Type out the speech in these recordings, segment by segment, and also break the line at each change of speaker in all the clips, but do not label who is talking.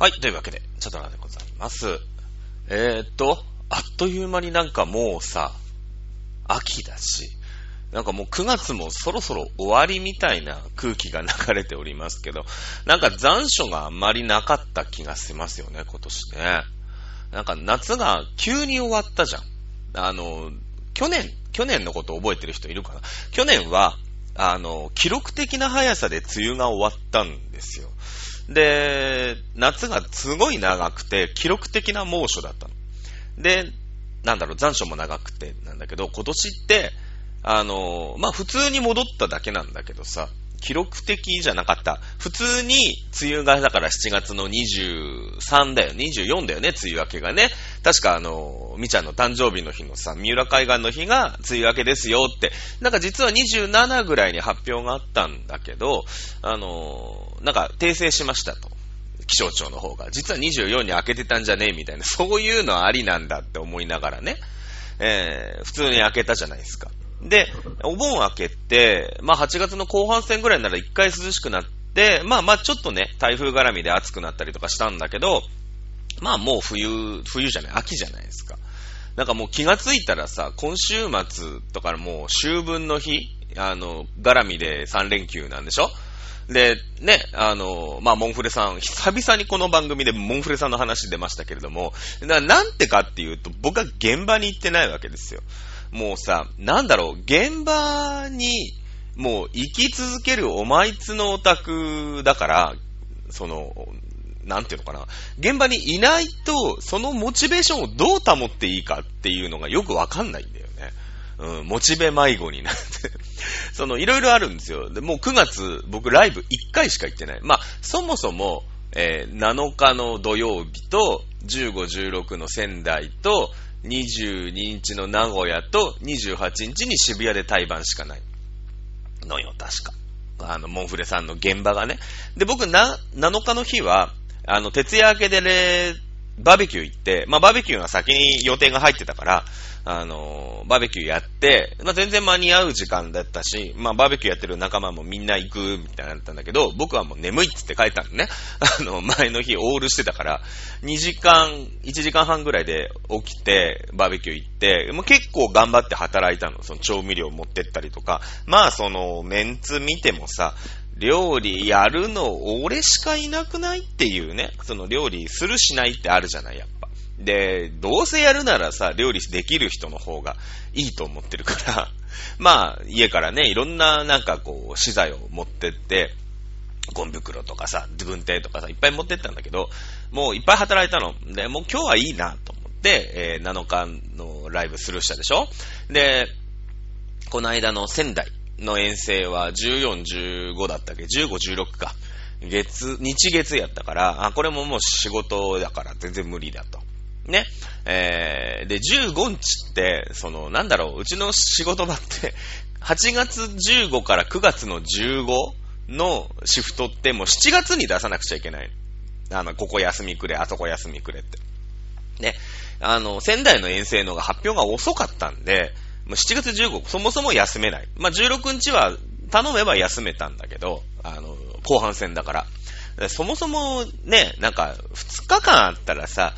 はい、というわけで、チャドラでございます。えーっと、あっという間になんかもうさ、秋だし、なんかもう9月もそろそろ終わりみたいな空気が流れておりますけど、なんか残暑があんまりなかった気がしますよね、今年ね。なんか夏が急に終わったじゃん。あの、去年、去年のこと覚えてる人いるかな？去年は、あの、記録的な速さで梅雨が終わったんですよ。で、夏がすごい長くて、記録的な猛暑だったの。で、なんだろう、残暑も長くてなんだけど、今年って、あの、まあ、普通に戻っただけなんだけどさ、記録的じゃなかった。普通に、梅雨がだから7月の23だよ、24だよね、梅雨明けがね。確かあの、みちゃんの誕生日の日のさ、三浦海岸の日が梅雨明けですよって、なんか実は27ぐらいに発表があったんだけど、あの、なんか訂正しましたと。気象庁の方が。実は24に明けてたんじゃねえみたいな、そういうのはありなんだって思いながらね、えー、普通に明けたじゃないですか。で、お盆明けて、まあ8月の後半戦ぐらいなら一回涼しくなって、まあまあちょっとね、台風絡みで暑くなったりとかしたんだけど、まあもう冬、冬じゃない、秋じゃないですか。なんかもう気がついたらさ、今週末とかもう秋分の日、あの、絡みで3連休なんでしょ？で、ね、あの、まあ、モンフレさん、久々にこの番組でモンフレさんの話出ましたけれども、ななんてかっていうと、僕は現場に行ってないわけですよ。もうさ、なんだろう、現場に、もう生き続けるお前つのオタクだから、その、なんていうのかな。現場にいないと、そのモチベーションをどう保っていいかっていうのがよくわかんないんだよね。うん、モチベ迷子になって。その、いろいろあるんですよ。で、もう9月、僕ライブ1回しか行ってない。まあ、そもそも、えー7日の土曜日と、15、16の仙台と、22日の名古屋と、28日に渋谷で対バンしかない。のよ、確か。あの、モンフレさんの現場がね。で、僕な、7日の日は、あの、徹夜明けでね、バーベキュー行って、まあ、バーベキューが先に予定が入ってたから、あの、バーベキューやって、まあ、全然間に合う時間だったし、まあ、バーベキューやってる仲間もみんな行くみたいになったんだけど、僕はもう眠いっつって帰ったのね。あの、前の日オールしてたから、2時間、1時間半ぐらいで起きて、バーベキュー行って、もう結構頑張って働いたの。その調味料持ってったりとか。まあ、その、メンツ見てもさ、料理やるの俺しかいなくないっていうね、その料理するしないってあるじゃない、やっぱ。で、どうせやるならさ、料理できる人の方がいいと思ってるから、まあ、家からね、いろんななんかこう、資材を持ってって、ゴン袋とかさ、自分手とかさ、いっぱい持ってったんだけど、もういっぱい働いたの。で、もう今日はいいなと思って、えー7日のライブスルーしたでしょで、この間の仙台の遠征は14、15だったっけ ?15、16か。月、日月やったから、あ、これももう仕事だから全然無理だと。ね。えー、で、15日って、その、なんだろう、うちの仕事場って、8月15から9月の15のシフトってもう7月に出さなくちゃいけない。あの、ここ休みくれ、あそこ休みくれって。ね。あの、仙台の遠征のが発表が遅かったんで、7月15日、そもそも休めない。まあ、16日は頼めば休めたんだけど、あの、後半戦だから。そもそもね、なんか、2日間あったらさ、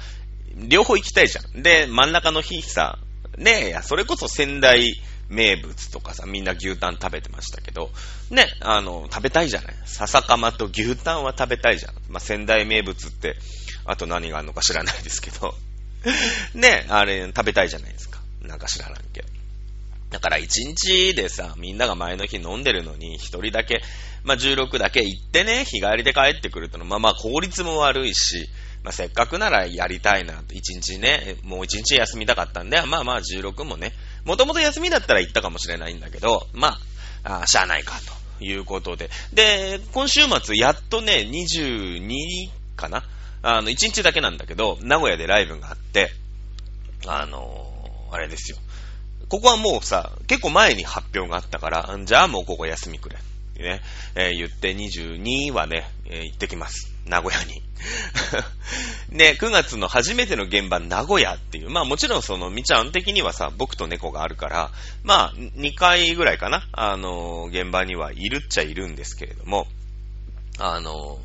両方行きたいじゃん。で、真ん中の日さ、ねえ、いやそれこそ仙台名物とかさ、みんな牛タン食べてましたけど、ね、あの、食べたいじゃない。笹かまと牛タンは食べたいじゃん。まあ、仙台名物って、あと何があるのか知らないですけど、ね、あれ食べたいじゃないですか。なんか知らないけど。だから一日でさ、みんなが前の日飲んでるのに、一人だけ、まあ、16だけ行ってね、日帰りで帰ってくるとの、まあまあ効率も悪いし、まあせっかくならやりたいなと、一日ね、もう一日休みたかったんで、まあまあ16もね、もともと休みだったら行ったかもしれないんだけど、まあ、あしゃあないかということで。で、今週末やっとね、22かなあの、1日だけなんだけど、名古屋でライブがあって、あのーあれですよ。ここはもうさ、結構前に発表があったから、じゃあもうここ休みくれ。ね、えー言って22はね、えー行ってきます。名古屋に。ね、9月の初めての現場、名古屋っていう。まあもちろんその、みちゃん的にはさ、僕と猫があるから、まあ2回ぐらいかな。あのー現場にはいるっちゃいるんですけれども、あの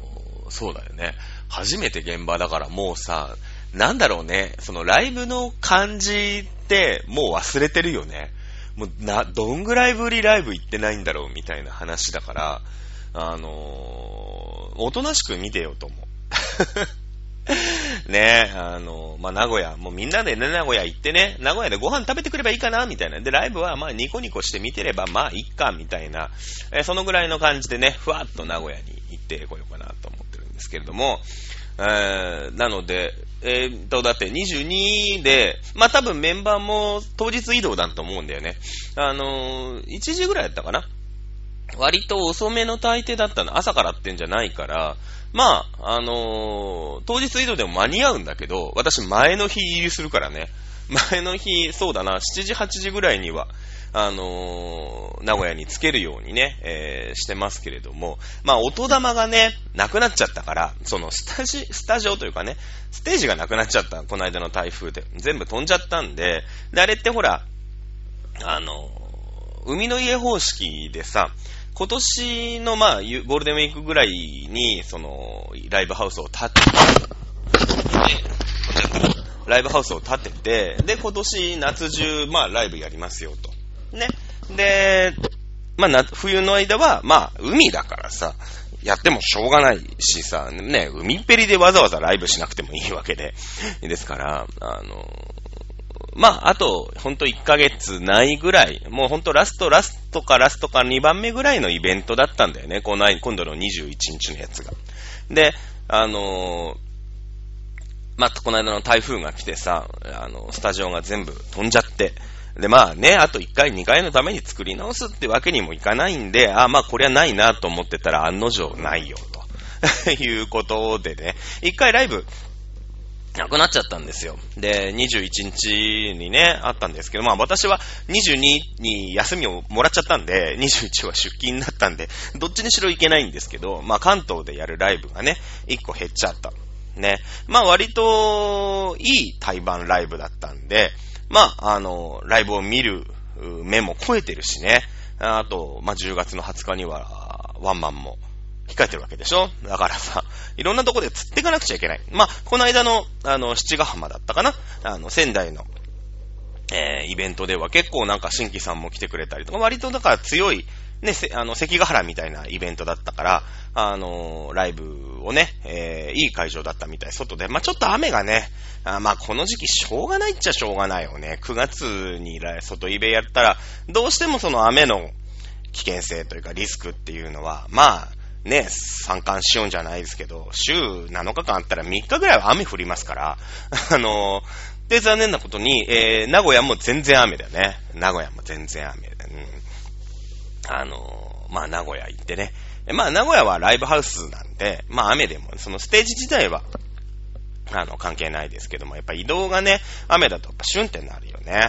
そうだよね。初めて現場だからもうさ、なんだろうね、そのライブの感じもう忘れてるよね。もうな、どんぐらいぶりライブ行ってないんだろうみたいな話だから、あのー、おとなしく見てよと思う。ねあの、まあ、名古屋、もうみんなでね、名古屋行ってね、名古屋でご飯食べてくればいいかな、みたいな。で、ライブはまニコニコして見てればまあいっか、みたいな。え、そのぐらいの感じでね、ふわっと名古屋に行ってこようかなと思ってるんですけれども、え、なので、えー、と、だって22で、まあ、多分メンバーも当日移動だと思うんだよね。あのー、1時ぐらいだったかな割と遅めの大抵だったの。朝からってんじゃないから、まあ、あのー、当日移動でも間に合うんだけど、私前の日入りするからね。前の日、そうだな、7時、8時ぐらいには、あのー、名古屋につけるようにね、えー、してますけれども、まあ、音玉がね、なくなっちゃったから、そのスタジ、スタジオというかね、ステージがなくなっちゃった、この間の台風で。全部飛んじゃったんで、で、あれってほら、あのー、海の家方式でさ、今年のまあ、ゴールデンウィークぐらいに、その、ライブハウスを建てて、ライブハウスを建てて、で、今年夏中、まあ、ライブやりますよと。ね。で、まあ、冬の間は、まあ、海だからさ、やってもしょうがないしさ、ね、海っぺりでわざわざライブしなくてもいいわけで。ですから、あの、まあ、あと、ほんと1ヶ月ないぐらい、もうほんとラスト、ラストかラストか2番目ぐらいのイベントだったんだよね。この今度の21日のやつが。で、あのー、まあ、この間の台風が来てさ、あの、スタジオが全部飛んじゃって、で、まあね、あと1回、2回のために作り直すってわけにもいかないんで、あまあこれはないなと思ってたら案の定ないよ、と いうことでね、1回ライブなくなっちゃったんですよ。で、21日にね、あったんですけど、まあ私は22に休みをもらっちゃったんで、21は出勤になったんで、どっちにしろ行けないんですけど、まあ関東でやるライブがね、1個減っちゃった。ね。まあ割といい対バンライブだったんで、まあ、あの、ライブを見る目も超えてるしね。あと、まあ10月の20日には、ワンマンも控えてるわけでしょ？だからさ、いろんなとこで釣っていかなくちゃいけない。まあ、この間の、あの、七ヶ浜だったかな？あの、仙台の、えー、イベントでは結構なんか新規さんも来てくれたりとか、割とだから強い、ね、あの、関ヶ原みたいなイベントだったから、あのー、ライブをね、えー、いい会場だったみたい、外で。まあ、ちょっと雨がね、あまあ、この時期しょうがないっちゃしょうがないよね。9月に外イベやったら、どうしてもその雨の危険性というかリスクっていうのは、まあ、ね、参観しようんじゃないですけど、週7日間あったら3日ぐらいは雨降りますから、あのー、で、残念なことに、えー、名古屋も全然雨だよね。名古屋も全然雨、うん。あのー、まあ、名古屋行ってね。まあ、名古屋はライブハウスなんで、まあ、雨でも、そのステージ自体は、あの、関係ないですけども、やっぱ移動がね、雨だとシュンってなるよね。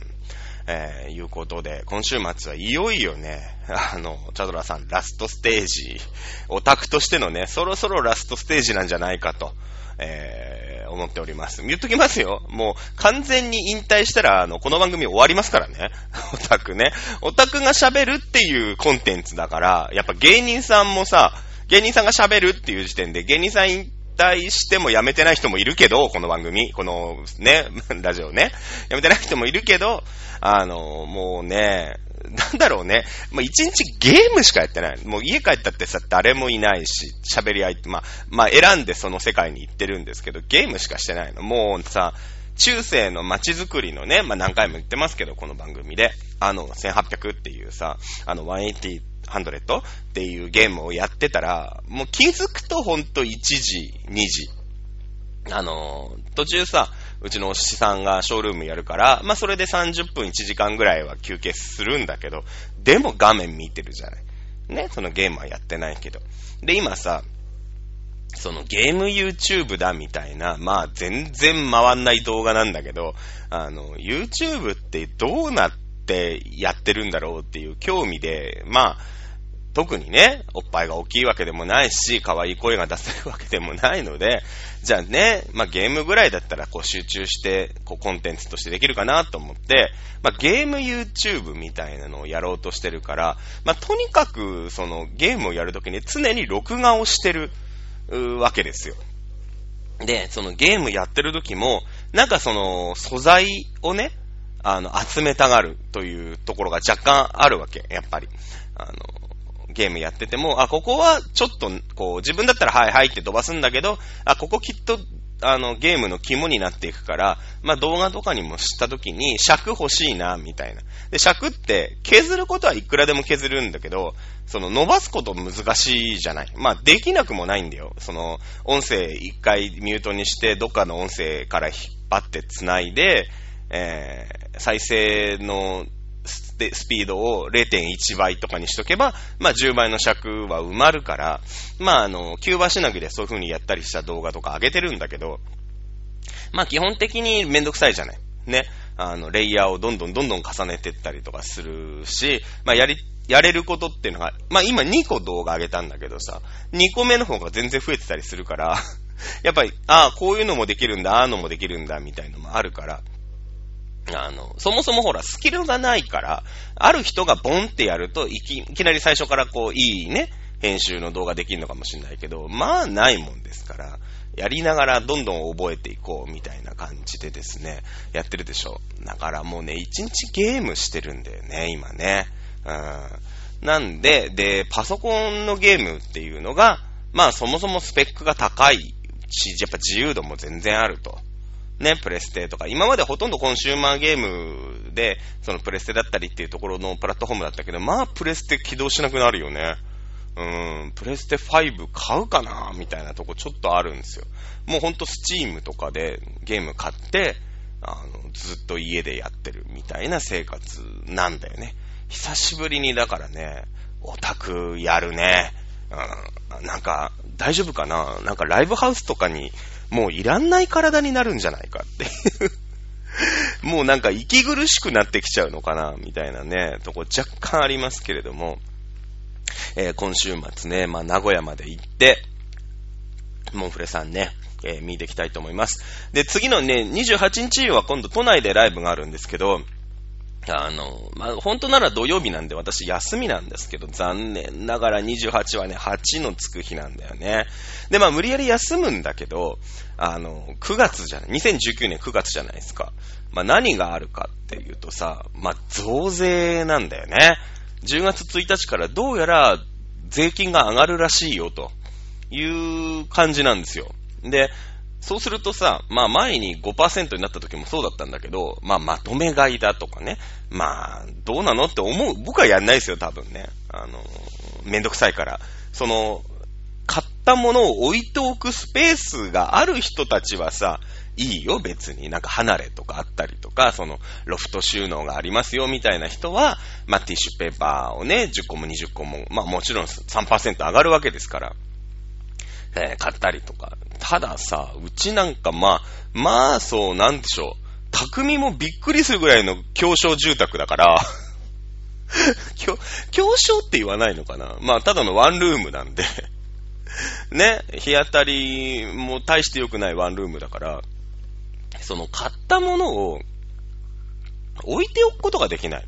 うんえー、いうことで、今週末はいよいよね、あの、チャドラさんラストステージ、オタクとしてのね、そろそろラストステージなんじゃないかと、えー、思っております。言っときますよ。もう完全に引退したら、あの、この番組終わりますからね。オタクね。オタクが喋るっていうコンテンツだから、やっぱ芸人さんもさ、芸人さんが喋るっていう時点で、芸人さん引退しても辞めてない人もいるけど、この番組、このね、ラジオね、辞めてない人もいるけど、あの、もうね、なんだろうね。まあ、一日ゲームしかやってない。もう家帰ったってさ、誰もいないし、喋り合いって、まあ、まあ、選んでその世界に行ってるんですけど、ゲームしかしてないの。もうさ、中世の街づくりのね、まあ、何回も言ってますけど、この番組で、あの、1800っていうさ、あの、180、100っていうゲームをやってたら、もう気づくとほんと1時、2時。あの、途中さ、うちのお師さんがショールームやるから、まあそれで30分1時間ぐらいは休憩するんだけど、でも画面見てるじゃない。ね、そのゲームはやってないけど。で、今さ、そのゲーム YouTube だみたいな、まあ全然回んない動画なんだけど、あの、YouTube ってどうなってやってるんだろうっていう興味で、まあ、特にね、おっぱいが大きいわけでもないし、可愛い声が出せるわけでもないので、じゃあね、まあゲームぐらいだったらこう集中して、こうコンテンツとしてできるかなと思って、まあゲーム YouTube みたいなのをやろうとしてるから、まあとにかくそのゲームをやるときに常に録画をしてるわけですよ。
で、そのゲームやってる時も、なんかその素材をね、あの、集めたがるというところが若干あるわけ、やっぱり。あの、ゲームやってても、あ、ここはちょっと、こう、自分だったらはいはいって飛ばすんだけど、あ、ここきっと、あの、ゲームの肝になっていくから、まあ、動画とかにも知った時に、尺欲しいな、みたいな。で、尺って削ることはいくらでも削るんだけど、その伸ばすこと難しいじゃない。まあ、できなくもないんだよ。その、音声一回ミュートにして、どっかの音声から引っ張って繋いで、えー、再生のスピードを0.1倍とかにしとけば、まあ10倍の尺は埋まるから、まああの、キューバしなぎでそういう風にやったりした動画とか上げてるんだけど、まあ基本的にめんどくさいじゃない。ね。あの、レイヤーをどんどんどんどん重ねてったりとかするし、まあやり、やれることっていうのが、まあ今2個動画上げたんだけどさ、2個目の方が全然増えてたりするから、やっぱり、ああ、こういうのもできるんだ、ああのもできるんだ、みたいのもあるから、あの、そもそもほら、スキルがないから、ある人がボンってやるといき、いきなり最初からこう、いいね、編集の動画できるのかもしれないけど、まあ、ないもんですから、やりながらどんどん覚えていこうみたいな感じでですね、やってるでしょ。だからもうね、一日ゲームしてるんだよね、今ね。うん。なんで、で、パソコンのゲームっていうのが、まあそもそもスペックが高いし、やっぱ自由度も全然あると。ね、プレステとか、今までほとんどコンシューマーゲームで、そのプレステだったりっていうところのプラットフォームだったけど、まあプレステ起動しなくなるよね。うーん、プレステ5買うかなみたいなとこちょっとあるんですよ。もうほんとスチームとかでゲーム買って、あの、ずっと家でやってるみたいな生活なんだよね。久しぶりにだからね、オタクやるね。うん、なんか、大丈夫かな？なんかライブハウスとかにもういらんない体になるんじゃないかっていう。もうなんか息苦しくなってきちゃうのかな、みたいなね、とこ若干ありますけれども、えー、今週末ね、まあ名古屋まで行って、モンフレさんね、えー、見ていきたいと思います。で、次のね、28日は今度都内でライブがあるんですけど、あの、まあ、本当なら土曜日なんで私休みなんですけど、残念ながら28はね、8のつく日なんだよね。で、まあ、無理やり休むんだけど、あの、9月じゃない、2019年9月じゃないですか。まあ、何があるかっていうとさ、まあ、増税なんだよね。10月1日からどうやら税金が上がるらしいよという感じなんですよ。で、そうするとさ、まあ前に5%になった時もそうだったんだけど、まあまとめ買いだとかね、まあどうなのって思う、僕はやんないですよ、多分ね。あの、めんどくさいから。その、買ったものを置いておくスペースがある人たちはさ、いいよ、別に。なんか離れとかあったりとか、その、ロフト収納がありますよ、みたいな人は、まあ、ティッシュペーパーをね、10個も20個も、まあ、もちろん3%上がるわけですから、えー、買ったりとか。たださ、うちなんかまあ、まあそう、なんでしょう。匠もびっくりするぐらいの狭小住宅だから 狭小って言わないのかなまあ、ただのワンルームなんでね、日当たりも大して良くないワンルームだから、その買ったものを置いておくことができない。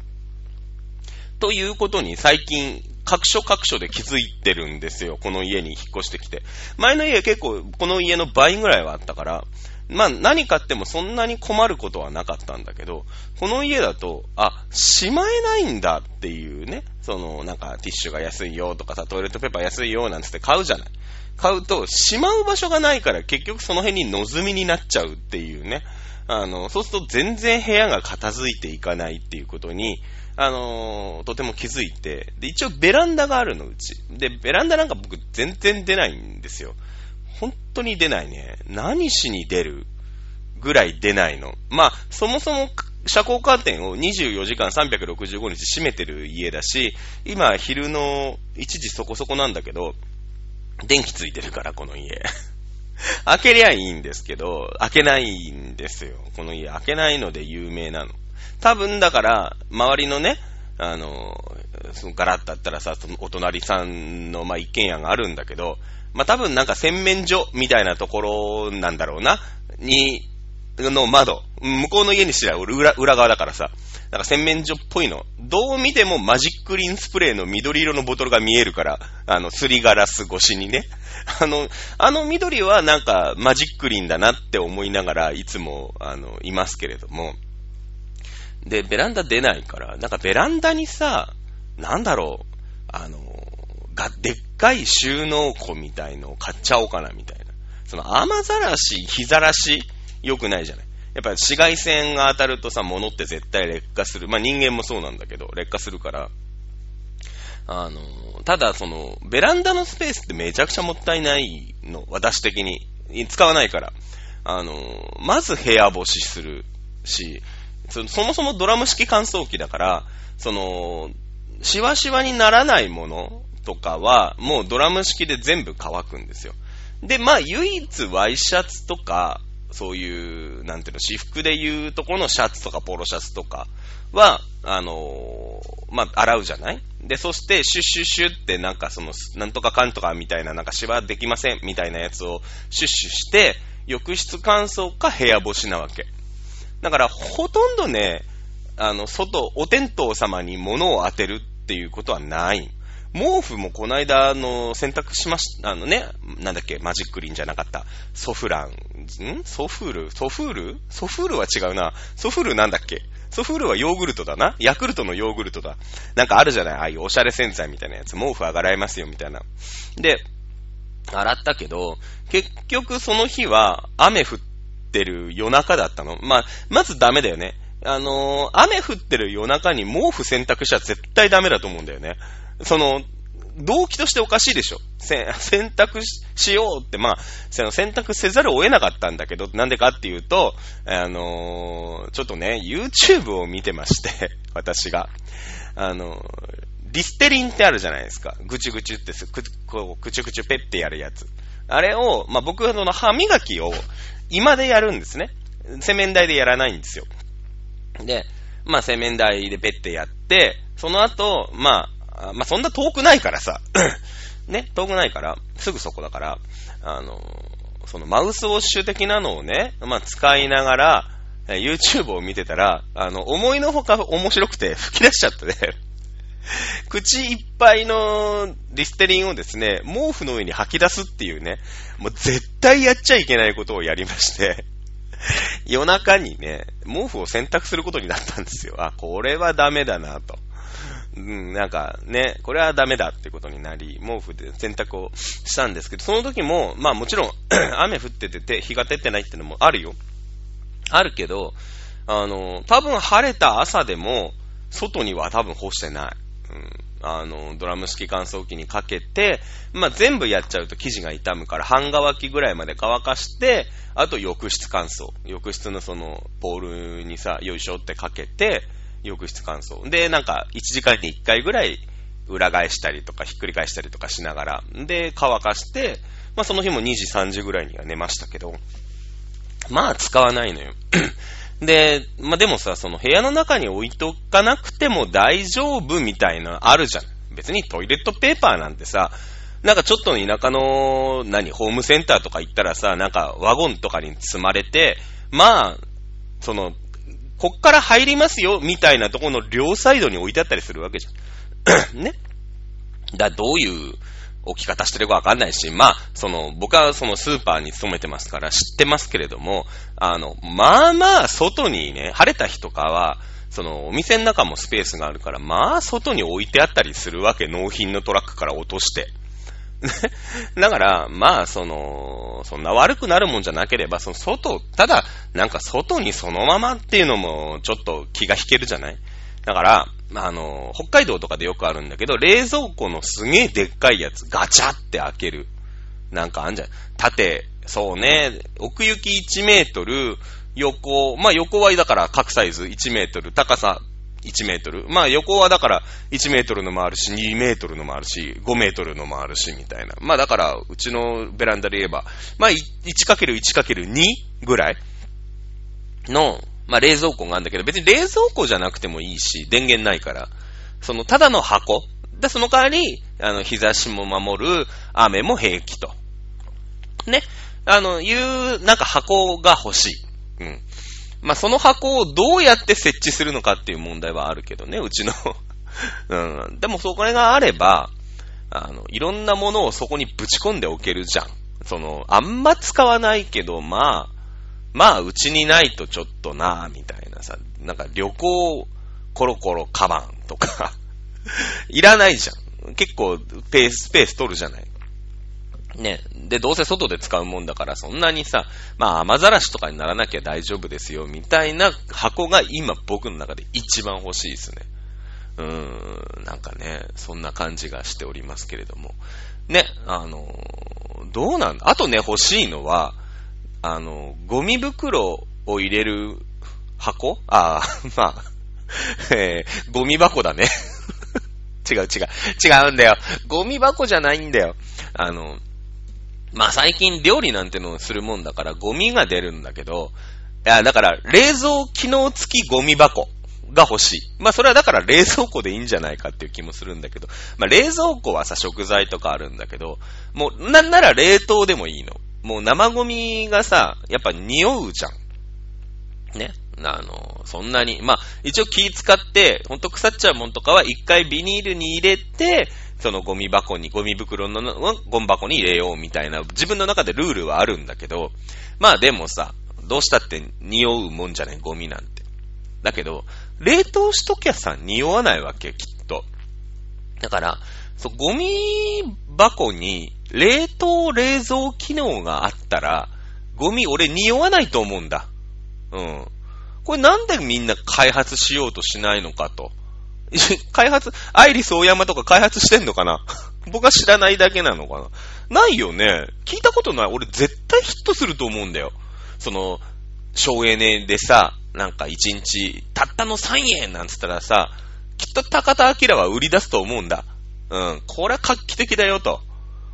ということに最近各所各所で気づいてるんですよ。この家に引っ越してきて。前の家結構この家の倍ぐらいはあったから、まあ何買ってもそんなに困ることはなかったんだけど、この家だと、あ、しまえないんだっていうね、そのなんかティッシュが安いよとかさ、トイレットペーパー安いよなんつって買うじゃない。買うと、しまう場所がないから結局その辺にのずみになっちゃうっていうね。あの、そうすると全然部屋が片付いていかないっていうことに、あのー、とても気づいて、で、一応ベランダがあるの、うち。で、ベランダなんか僕全然出ないんですよ。本当に出ないね。何しに出るぐらい出ないの。まあ、そもそも遮光カーテンを24時間365日閉めてる家だし、今昼の1時そこそこなんだけど、電気ついてるから、この家。開けりゃいいんですけど、開けないんですよ。この家開けないので有名なの。多分だから、周りのね、あの、そのガラッとあったらさ、そのお隣さんの、まあ、一軒家があるんだけど、まあ、多分なんか洗面所みたいなところなんだろうな、に、の窓、向こうの家にしたら裏裏側だからさ、なんか洗面所っぽいの。どう見てもマジックリンスプレーの緑色のボトルが見えるから、あの、すりガラス越しにね。あの、あの緑はなんかマジックリンだなって思いながらいつも、あの、いますけれども。で、ベランダ出ないから、なんかベランダにさ、なんだろう、あの、が、でっかい収納庫みたいのを買っちゃおうかなみたいな。その雨ざらし、日ざらし、良くないじゃない。やっぱり紫外線が当たるとさ、物って絶対劣化する。まあ人間もそうなんだけど、劣化するから。あの、ただその、ベランダのスペースってめちゃくちゃもったいないの。私的に。使わないから。あの、まず部屋干しするし、そもそもドラム式乾燥機だから、その、シワシワにならないものとかは、もうドラム式で全部乾くんですよ。で、まあ、唯一ワイシャツとか、そういう、なんていうの、私服でいうところのシャツとかポロシャツとかは、あのー、まあ、洗うじゃない？で、そして、シュッシュッシュってなんかその、なんとかかんとかみたいな、なんかシワできませんみたいなやつをシュッシュして、浴室乾燥か部屋干しなわけ。だから、ほとんどね、あの、外、お天道様に物を当てるっていうことはない。毛布もこの間、あの、洗濯しました、あのね、なんだっけ、マジックリンじゃなかった。ソフラン、ん？ソフール？ソフール？ソフールは違うな。ソフールなんだっけ？ソフールはヨーグルトだな。ヤクルトのヨーグルトだ。なんかあるじゃない？ああいうおしゃれ洗剤みたいなやつ。毛布上がられますよ、みたいな。で、洗ったけど、結局その日は雨降ってる夜中だったの？まあ、まずダメだよね。あのー、雨降ってる夜中に毛布洗濯しちゃ絶対ダメだと思うんだよね。その、動機としておかしいでしょ。選択 しようって、まあ、その選択せざるを得なかったんだけど、なんでかっていうと、あのー、ちょっとね、YouTube を見てまして、私が。あのー、リステリンってあるじゃないですか。ぐちゅぐちゅってす、く、こう、くちゅくちゅペッてやるやつ。あれを、まあ、僕はその歯磨きを今でやるんですね。洗面台でやらないんですよ。で、まあ、洗面台でペッてやって、その後、まあ、まあ、そんな遠くないからさ、ね、遠くないから、すぐそこだから、あの、そのマウスウォッシュ的なのをね、まあ、使いながら、YouTube を見てたら、あの、思いのほか面白くて吹き出しちゃってね、口いっぱいのリステリンをですね、毛布の上に吐き出すっていうね、もう絶対やっちゃいけないことをやりまして、夜中にね、毛布を洗濯することになったんですよ。あ、これはダメだなと。うん、なんかね、これはダメだってことになり、毛布で洗濯をしたんですけど、その時も、まあもちろん 雨降っててて、日が照ってないってのもあるよ。あるけど、あの、多分晴れた朝でも、外には多分干してない。うん。あの、ドラム式乾燥機にかけて、まあ、全部やっちゃうと生地が傷むから、半乾きぐらいまで乾かして、あと浴室乾燥。浴室のその、ポールにさ、よいしょってかけて、浴室乾燥。で、なんか、1時間に1回ぐらい、裏返したりとか、ひっくり返したりとかしながら、で、乾かして、まあ、その日も2時、3時ぐらいには寝ましたけど、まあ、使わないのよ。で、まあ、でもさ、その部屋の中に置いとかなくても大丈夫みたいなあるじゃん。別にトイレットペーパーなんてさ、なんかちょっと田舎の、何、ホームセンターとか行ったらさ、なんかワゴンとかに積まれて、まあ、その、こっから入りますよ、みたいなところの両サイドに置いてあったりするわけじゃん。ね。だ、どういう置き方してるかわかんないし、まあ、その、僕はそのスーパーに勤めてますから知ってますけれども、あの、まあまあ、外にね、晴れた日とかは、その、お店の中もスペースがあるから、まあ、外に置いてあったりするわけ、納品のトラックから落として。だから、まあ、その、そんな悪くなるもんじゃなければ、その外、ただ、なんか外にそのままっていうのも、ちょっと気が引けるじゃないだから、まあの、北海道とかでよくあるんだけど、冷蔵庫のすげえでっかいやつ、ガチャって開ける。なんかあんじゃん。縦、そうね、奥行き1メートル、横、まあ横はだから各サイズ1メートル、高さ1メートル。まあ横はだから1メートルのもあるし、2メートルのもあるし、5メートルのもあるし、みたいな。まあだから、うちのベランダで言えば、まあ 1×1×2 ぐらいの、まあ冷蔵庫があるんだけど、別に冷蔵庫じゃなくてもいいし、電源ないから、そのただの箱。で、その代わり、あの、日差しも守る、雨も平気と。ね。あの、いう、なんか箱が欲しい。うん。まあ、その箱をどうやって設置するのかっていう問題はあるけどね、うちの うん。でも、そこがあれば、あの、いろんなものをそこにぶち込んでおけるじゃん。その、あんま使わないけど、まあ、まあ、うちにないとちょっとなみたいなさ、なんか旅行コロコロカバンとか いらないじゃん。結構、ペース、スペース取るじゃない。ね。で、どうせ外で使うもんだから、そんなにさ、まあ、雨ざらしとかにならなきゃ大丈夫ですよ、みたいな箱が今僕の中で一番欲しいですね。うーん、なんかね、そんな感じがしておりますけれども。ね、あのどうなんだ？あとね、欲しいのは、あの、ゴミ袋を入れる箱？ああ、まあ、えー、ゴミ箱だね。違う違う。違うんだよ。ゴミ箱じゃないんだよ。あの、まあ最近料理なんてのをするもんだからゴミが出るんだけど、いや、だから冷蔵機能付きゴミ箱が欲しい。まあそれはだから冷蔵庫でいいんじゃないかっていう気もするんだけど、まあ冷蔵庫はさ食材とかあるんだけど、もうなんなら冷凍でもいいの。もう生ゴミがさ、やっぱ匂うじゃん。ね？あの、そんなに、まあ、一応気使って、ほんと腐っちゃうもんとかは一回ビニールに入れて、そのゴミ箱に、ゴミ袋の、ゴミ箱に入れようみたいな、自分の中でルールはあるんだけど、まあでもさ、どうしたって匂うもんじゃないゴミなんて。だけど、冷凍しときゃさ、匂わないわけ、きっと。だから、そ、ゴミ箱に冷凍冷蔵機能があったら、ゴミ俺匂わないと思うんだ。うん。これなんでみんな開発しようとしないのかと。開発、アイリスオーヤマとか開発してんのかな？僕は知らないだけなのかな？ないよね。聞いたことない。俺絶対ヒットすると思うんだよ。その、省エネでさ、なんか1日、たったの3円なんつったらさ、きっと高田明は売り出すと思うんだ。うん。これは画期的だよと。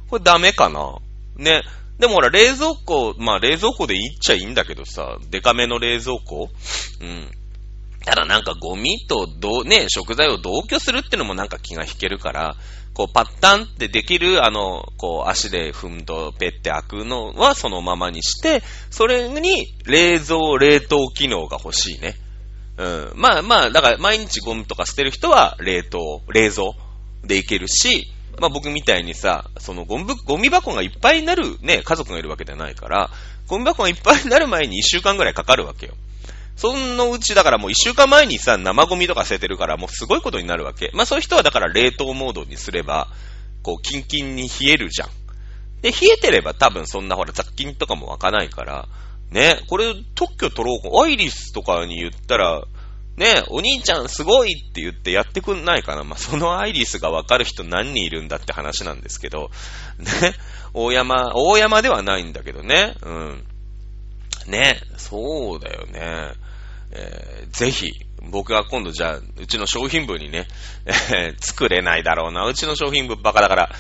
これダメかなね。でもほら、冷蔵庫、まあ冷蔵庫でいっちゃいいんだけどさ、デカめの冷蔵庫うん。ただなんかゴミとどね、食材を同居するってのもなんか気が引けるから、こうパッタンってできる、あの、こう足で踏むとペッて開くのはそのままにして、それに冷蔵、冷凍機能が欲しいね。うん。まあまあ、だから毎日ゴミとか捨てる人は冷凍、冷蔵でいけるし、まあ僕みたいにさ、そのゴミゴミ箱がいっぱいになるね、家族がいるわけじゃないから、ゴミ箱がいっぱいになる前に1週間ぐらいかかるわけよ。そのうちだからもう一週間前にさ、生ゴミとか捨ててるからもうすごいことになるわけ。まあそういう人はだから冷凍モードにすれば、こうキンキンに冷えるじゃん。で、冷えてれば多分そんなほら雑菌とかも湧かないから、ね、これ特許取ろうかアイリスとかに言ったら、ね、お兄ちゃんすごいって言ってやってくんないかな。まあ、そのアイリスがわかる人何人いるんだって話なんですけど、ね、大山、大山ではないんだけどね、うん。ね、そうだよね。えー、ぜひ、僕が今度じゃあ、うちの商品部にね、えー、作れないだろうな。うちの商品部バカだから、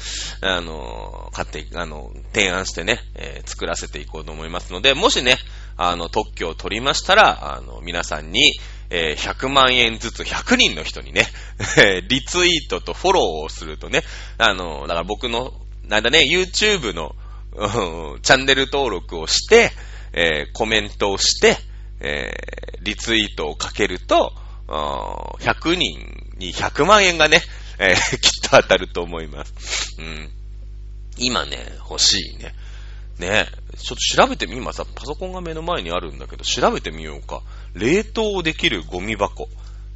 あのー、買って、あの、提案してね、えー、作らせていこうと思いますので、もしね、あの、特許を取りましたら、あの、皆さんに、えー、100万円ずつ100人の人にね、リツイートとフォローをするとね、あの、だから僕の、なんだね、YouTube の、うん、チャンネル登録をして、えー、コメントをして、えー、リツイートをかけると、100人に100万円がね、えー、きっと当たると思います。うん。今ね、欲しいね。ねえちょっと調べてみ、今さ、パソコンが目の前にあるんだけど、調べてみようか。冷凍できるゴミ箱。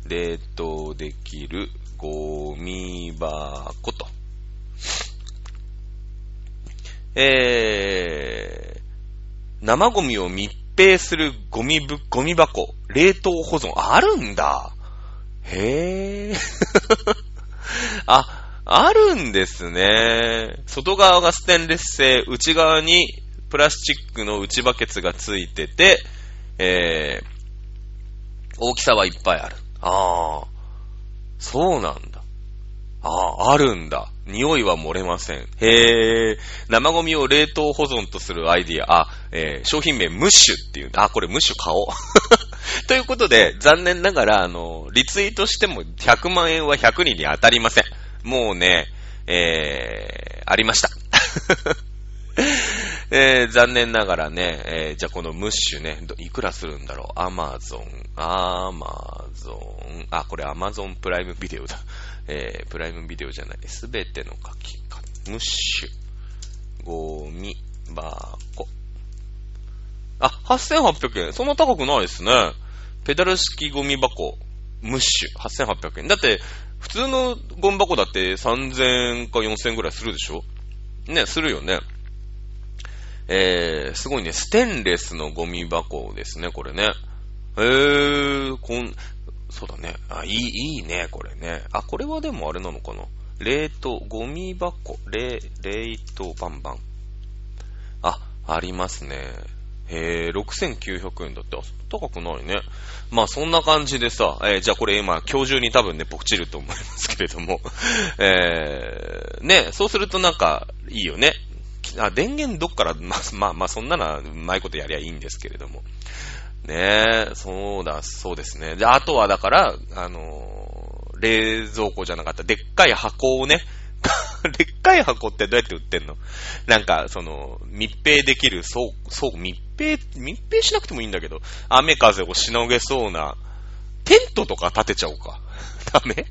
冷凍できるゴミ箱と。えー、生ゴミを密閉するゴミぶ、ゴミ箱。冷凍保存。あるんだ。へー。あ、あるんですね。外側がステンレス製、内側にプラスチックの内バケツがついてて、えー、大きさはいっぱいある。ああ、そうなんだ。ああ、あるんだ。匂いは漏れません。へえ。生ゴミを冷凍保存とするアイディア。あ、えー、商品名ムッシュっていう。あ、これムッシュ買おう。ということで、残念ながら、あの、リツイートしても100万円は100人に当たりません。もうね、えー、ありました。
えー、残念ながらね、えー、じゃあこのムッシュね、いくらするんだろう？アマゾン、アマゾン、あ、これアマゾンプライムビデオだ。えー、プライムビデオじゃない。すべての書き方。ムッシュ、ゴミ、箱。あ、8800円。そんな高くないですね。ペダル式ゴミ箱、ムッシュ、8800円。だって、普通のゴミ箱だって3000か4000円ぐらいするでしょ？ね、するよね。えー、すごいね、ステンレスのゴミ箱ですね、これね。えー、こん、そうだね。あ、いい、いいね、これね。あ、これはでもあれなのかな？冷凍、ゴミ箱、冷、冷凍バンバン。あ、ありますね。へえ、6900円だって、あ高くないね。まあそんな感じでさ、えー、じゃあこれ今、今日中に多分ね、ポクチると思いますけれども、えー、ね、そうするとなんか、いいよね。あ、電源どっから、まあ、まあ、まあ、そんなのはうまいことやりゃいいんですけれども。ねえ、そうだ、そうですね。で、あとはだから、あのー、冷蔵庫じゃなかった、でっかい箱をね、でっかい箱ってどうやって売ってんの？なんか、その、密閉できる、そう、そう、密閉、密閉しなくてもいいんだけど、雨風をしのげそうな、テントとか建てちゃおうか。ダメ？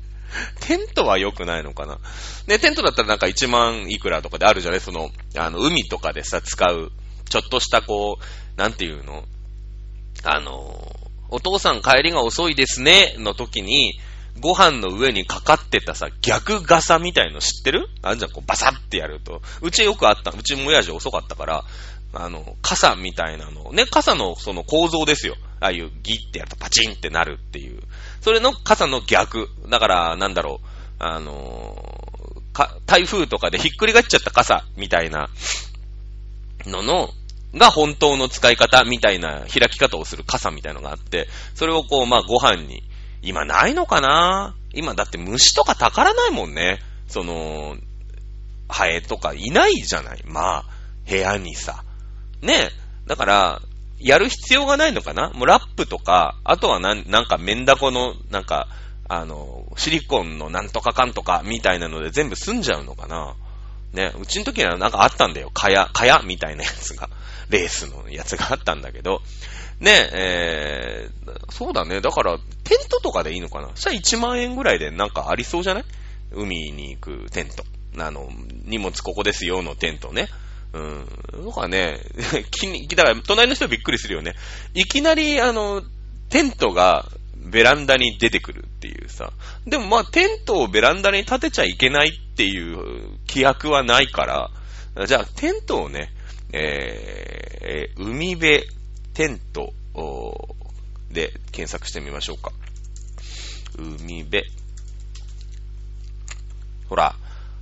テントは良くないのかな？ね、テントだったらなんか1万いくらとかであるじゃない？その、あの、海とかでさ、使う、ちょっとしたこう、なんていうの？あの、お父さん帰りが遅いですね、の時に、ご飯の上にかかってたさ、逆傘みたいの知ってる？あんじゃん、こうバサってやると。うちよくあった。うちも親父遅かったから、あの、傘みたいなの。ね、傘のその構造ですよ。ああいうギってやるとパチンってなるっていう。それの傘の逆。だから、なんだろう。あのか、台風とかでひっくり返っちゃった傘みたいなのの、が本当の使い方みたいな開き方をする傘みたいのがあって、それをこう、まあご飯に今ないのかな？今だって虫とかたからないもんね。その、ハエとかいないじゃない。まあ、部屋にさ。ねえだから、やる必要がないのかな？もうラップとか、あとはなんなんかメンダコの、なんか、あの、シリコンのなんとかかんとかみたいなので全部済んじゃうのかな？ね、うちの時にはなんかあったんだよ。かや、かやみたいなやつが。レースのやつがあったんだけど、ねえ、ー、そうだね。だから、テントとかでいいのかな？そしたら1万円ぐらいでなんかありそうじゃない？海に行くテント。あの、荷物ここですよのテントね。うん。とかね、気に、だから隣の人びっくりするよね。いきなり、あの、テントがベランダに出てくるっていうさ。でもまあ、テントをベランダに立てちゃいけないっていう規約はないから、じゃあ、テントをね、えー、海辺テントで検索してみましょうか。海辺。ほら、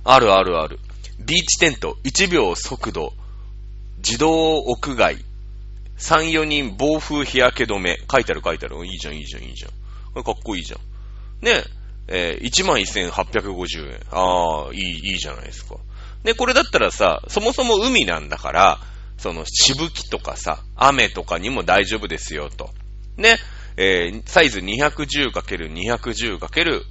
あるあるある。ビーチテント、1秒速度、自動屋外、3、4人暴風日焼け止め。書いてある書いてある。いいじゃん、いいじゃん、いいじゃん。これかっこいいじゃん。ねえ、えー、11,850円。ああ、いい、いいじゃないですか。で、これだったらさ、そもそも海なんだから、その、しぶきとかさ、雨とかにも大丈夫ですよ、と。ね。えー、サイズ 210×210×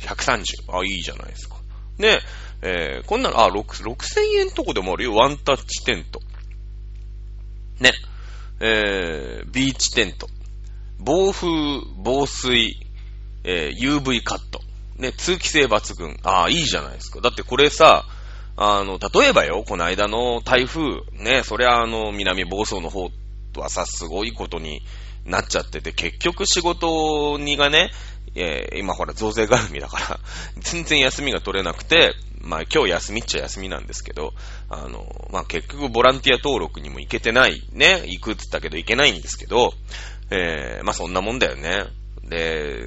130。あ、いいじゃないですか。ね。えー、こんなの、あ、6、6000円とこでもあるよ。ワンタッチテント。ね。えー、ビーチテント。暴風、防水、えー、UV カット。ね、通気性抜群。ああ、いいじゃないですか。だってこれさ、あの、例えばよ、この間の台風、ね、そりゃあの、南房総の方はさ、すごいことになっちゃってて、結局仕事にがね、えー、今ほら増税絡みだから、全然休みが取れなくて、まあ今日休みっちゃ休みなんですけど、あの、まあ結局ボランティア登録にも行けてない、ね、行くって言ったけど行けないんですけど、えー、まあそんなもんだよね。で、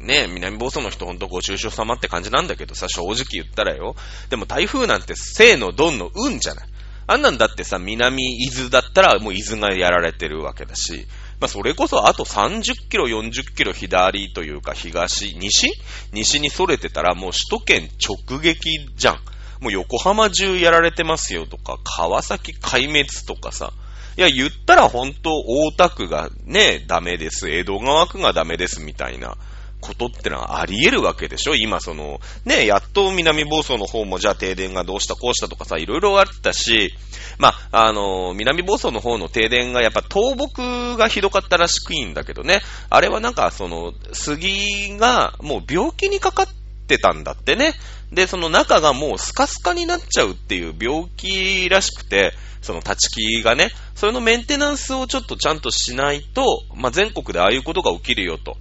ね、南房総の人ほんとご愁傷様って感じなんだけどさ、正直言ったらよ。でも台風なんて生のドンの運じゃない。あんなんだってさ、南伊豆だったらもう伊豆がやられてるわけだし、まあそれこそあと30キロ、40キロ左というか東、西？西に逸れてたらもう首都圏直撃じゃん。もう横浜中やられてますよとか、川崎壊滅とかさ、いや、言ったら本当大田区がね、ダメです。江戸川区がダメですみたいな
ことってのはあり得るわけでしょ？今その、ね、やっと南房総の方もじゃあ停電がどうしたこうしたとかさ、いろいろあったし、まあ、あの、南房総の方の停電がやっぱ倒木がひどかったらしくいいんだけどね、あれはなんかその、杉がもう病気にかかってたんだってね。で、その中がもうスカスカになっちゃうっていう病気らしくて、その立ち木がね、それのメンテナンスをちょっとちゃんとしないと、まあ、全国でああいうことが起きるよと。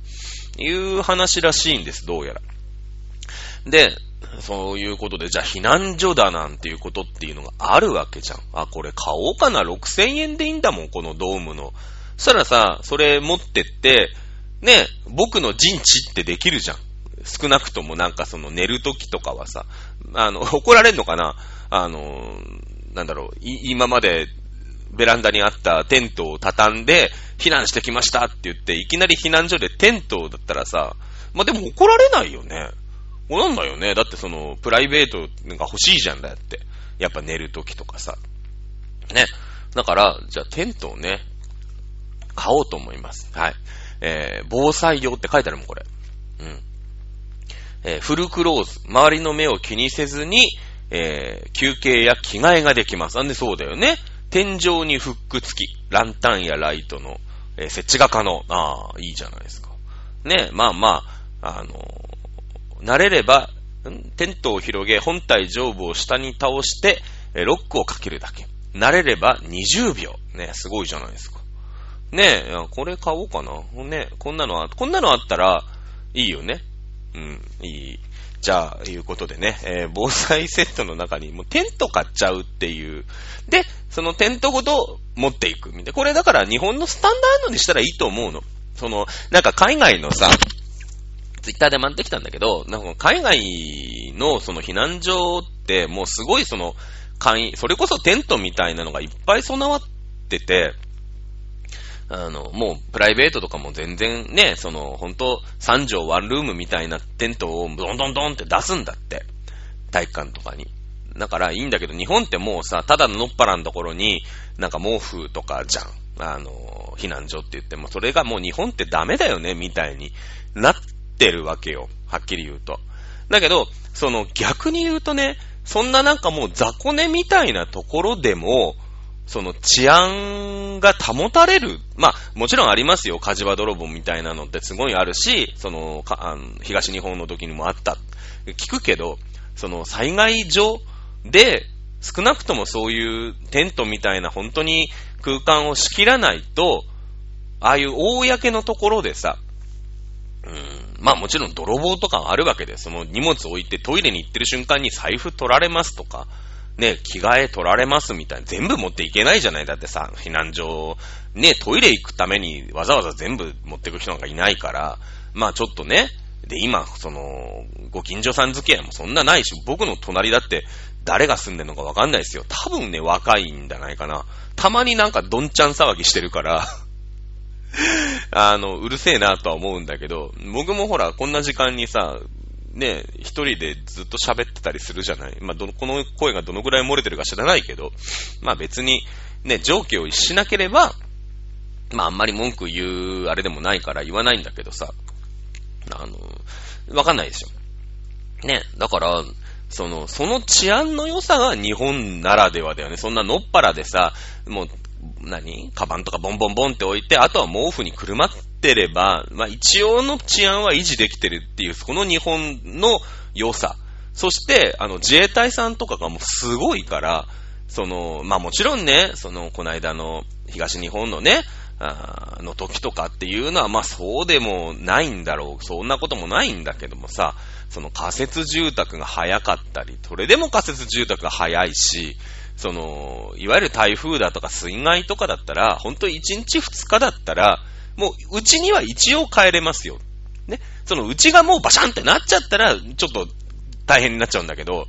いう話らしいんです、どうやら。で、そういうことで、じゃあ避難所だなんていうことっていうのがあるわけじゃん。あ、これ買おうかな、6000円でいいんだもん、このドームの。そしたらさ、それ持ってって、ね、僕の陣地ってできるじゃん。少なくともなんかその寝るときとかはさ、あの、怒られんのかなあの、なんだろう、今までベランダにあったテントを畳んで、避難してきましたって言って、いきなり避難所でテントだったらさ、まあ、でも怒られないよね。なんだよね。だってその、プライベートが欲しいじゃんだって。やっぱ寝るときとかさ。ね。だから、じゃあテントをね、買おうと思います。はい。えー、防災用って書いてあるもん、これ。うん。えー、フルクローズ。周りの目を気にせずに、えー、休憩や着替えができます。なんでそうだよね。天井にフック付き、ランタンやライトの、えー、設置が可能。ああ、いいじゃないですか。ね、まあまあ、あのー、慣れれば、テントを広げ、本体上部を下に倒して、ロックをかけるだけ。慣れれば20秒。ね、すごいじゃないですか。ねえ、これ買おうかな。ね、こんなのあ、こんなのあったら、いいよね。うん、いい。じゃあ、いうことでね、えー、防災セットの中にもうテント買っちゃうっていう。で、そのテントごと持っていく。みたいな。これだから日本のスタンダードにしたらいいと思うの。その、なんか海外のさ、ツイッターで回ってきたんだけど、なんか海外のその避難所ってもうすごいその、簡易それこそテントみたいなのがいっぱい備わってて、あの、もうプライベートとかも全然ね、その、本当3畳ワンルームみたいなテントをドンドンドンって出すんだって。体育館とかに。だからいいんだけど、日本ってもうさ、ただののっぱらのところに、なんか毛布とかじゃん。あの、避難所って言っても、それがもう日本ってダメだよね、みたいになってるわけよ。はっきり言うと。だけど、その逆に言うとね、そんななんかもう雑魚寝みたいなところでも、その治安が保たれる。まあ、もちろんありますよ。火事場泥棒みたいなのってすごいあるし、その、あの東日本の時にもあった。聞くけど、その災害上で、少なくともそういうテントみたいな本当に空間を仕切らないと、ああいう公のところでさ、うん、まあもちろん泥棒とかはあるわけで、その荷物置いてトイレに行ってる瞬間に財布取られますとか、ね、着替え取られますみたいな、全部持っていけないじゃないだってさ、避難所、ね、トイレ行くためにわざわざ全部持っていく人なんかいないから、まあちょっとね、で、今、その、ご近所さん付き合いもそんなないし、僕の隣だって誰が住んでるのかわかんないですよ。多分ね、若いんじゃないかな。たまになんかどんちゃん騒ぎしてるから あの、うるせえなとは思うんだけど、僕もほら、こんな時間にさ、ね、一人でずっと喋ってたりするじゃない。まあ、ど、この声がどのぐらい漏れてるか知らないけど、まあ別に、ね、上気を逸しなければ、まああんまり文句言うあれでもないから言わないんだけどさ、あの、わかんないですよ。ね、だから、その、その治安の良さが日本ならではだよね。そんなのっぱらでさ、もう、何？カバンとかボンボンボンって置いて、あとは毛布にくるまってれば、まあ一応の治安は維持できてるっていう、この日本の良さ。そして、あの、自衛隊さんとかがもうすごいから、その、まあもちろんね、その、この間の東日本のね、あの時とかっていうのは、まあそうでもないんだろう。そんなこともないんだけどもさ、その仮設住宅が早かったり、それでも仮設住宅が早いし、その、いわゆる台風だとか水害とかだったら、本当1日2日だったら、もう、うちには一応帰れますよ。ね。その、うちがもうバシャンってなっちゃったら、ちょっと大変になっちゃうんだけど、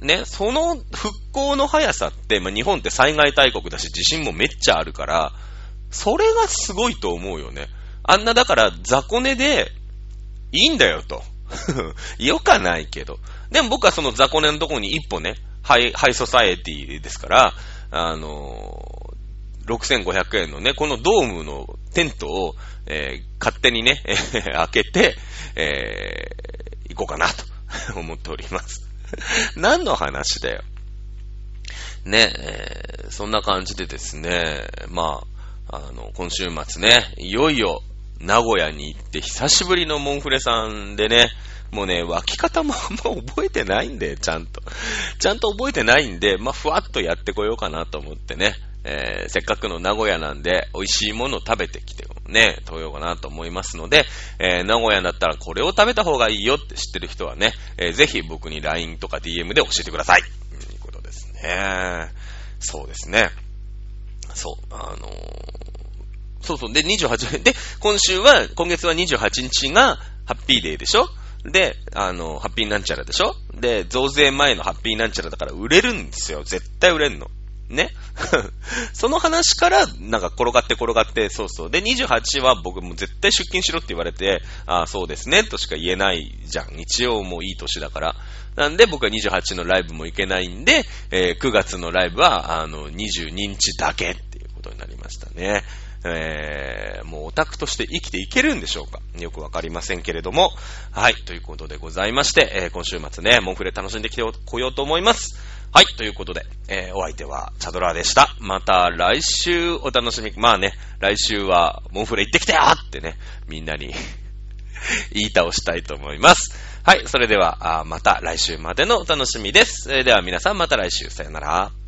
ね、その復興の速さって、まあ、日本って災害大国だし、地震もめっちゃあるから、それがすごいと思うよね。あんな、だから、雑魚寝で、いいんだよと。よかないけど。でも僕はその雑魚寝のとこに一歩ね、ハイ、ハイソサエティですから、あの
6500円のね、このドームのテントを、えー、勝手にね、えー開けて、えー、行こうかなと 思っております。何の話だよ。ね、えーそんな感じでですね、まあ、あの、今週末ね、いよいよ名古屋に行って久しぶりのモンフレさんでね、もうね、湧き方もあんま覚えてないんで、ちゃんと。ちゃんと覚えてないんで、まあ、ふわっとやってこようかなと思ってね、えーせっかくの名古屋なんで、美味しいものを食べてきてね、とようかなと思いますので、えー名古屋だったらこれを食べた方がいいよって知ってる人はね、えーぜひ僕に LINE とか DM で教えてください。ということですね。そうですね。そう、あのーそうそう。で、28、で、今週は、今月は28日がハッピーデーでしょ？で、あの、ハッピーなんちゃらでしょ？で、増税前のハッピーなんちゃらだから売れるんですよ。絶対売れんの。ね その話から、なんか転がって転がって、そうそう。で、28は僕も絶対出勤しろって言われて、ああ、そうですね、としか言えないじゃん。一応もういい年だから。なんで僕は28のライブも行けないんで、えー9月のライブは、あの、22日だけっていうことになりましたね。えー、もうオタクとして生きていけるんでしょうか？よくわかりませんけれども。はい、ということでございまして、えー今週末ね、モンフレ楽しんできてこようと思います。はい、ということで、えーお相手はチャドラーでした。また来週お楽しみ。まあね、来週はモンフレ行ってきたよってね、みんなに 言い倒したいと思います。はい、それでは、また来週までのお楽しみです。それでは皆さんまた来週、さよなら。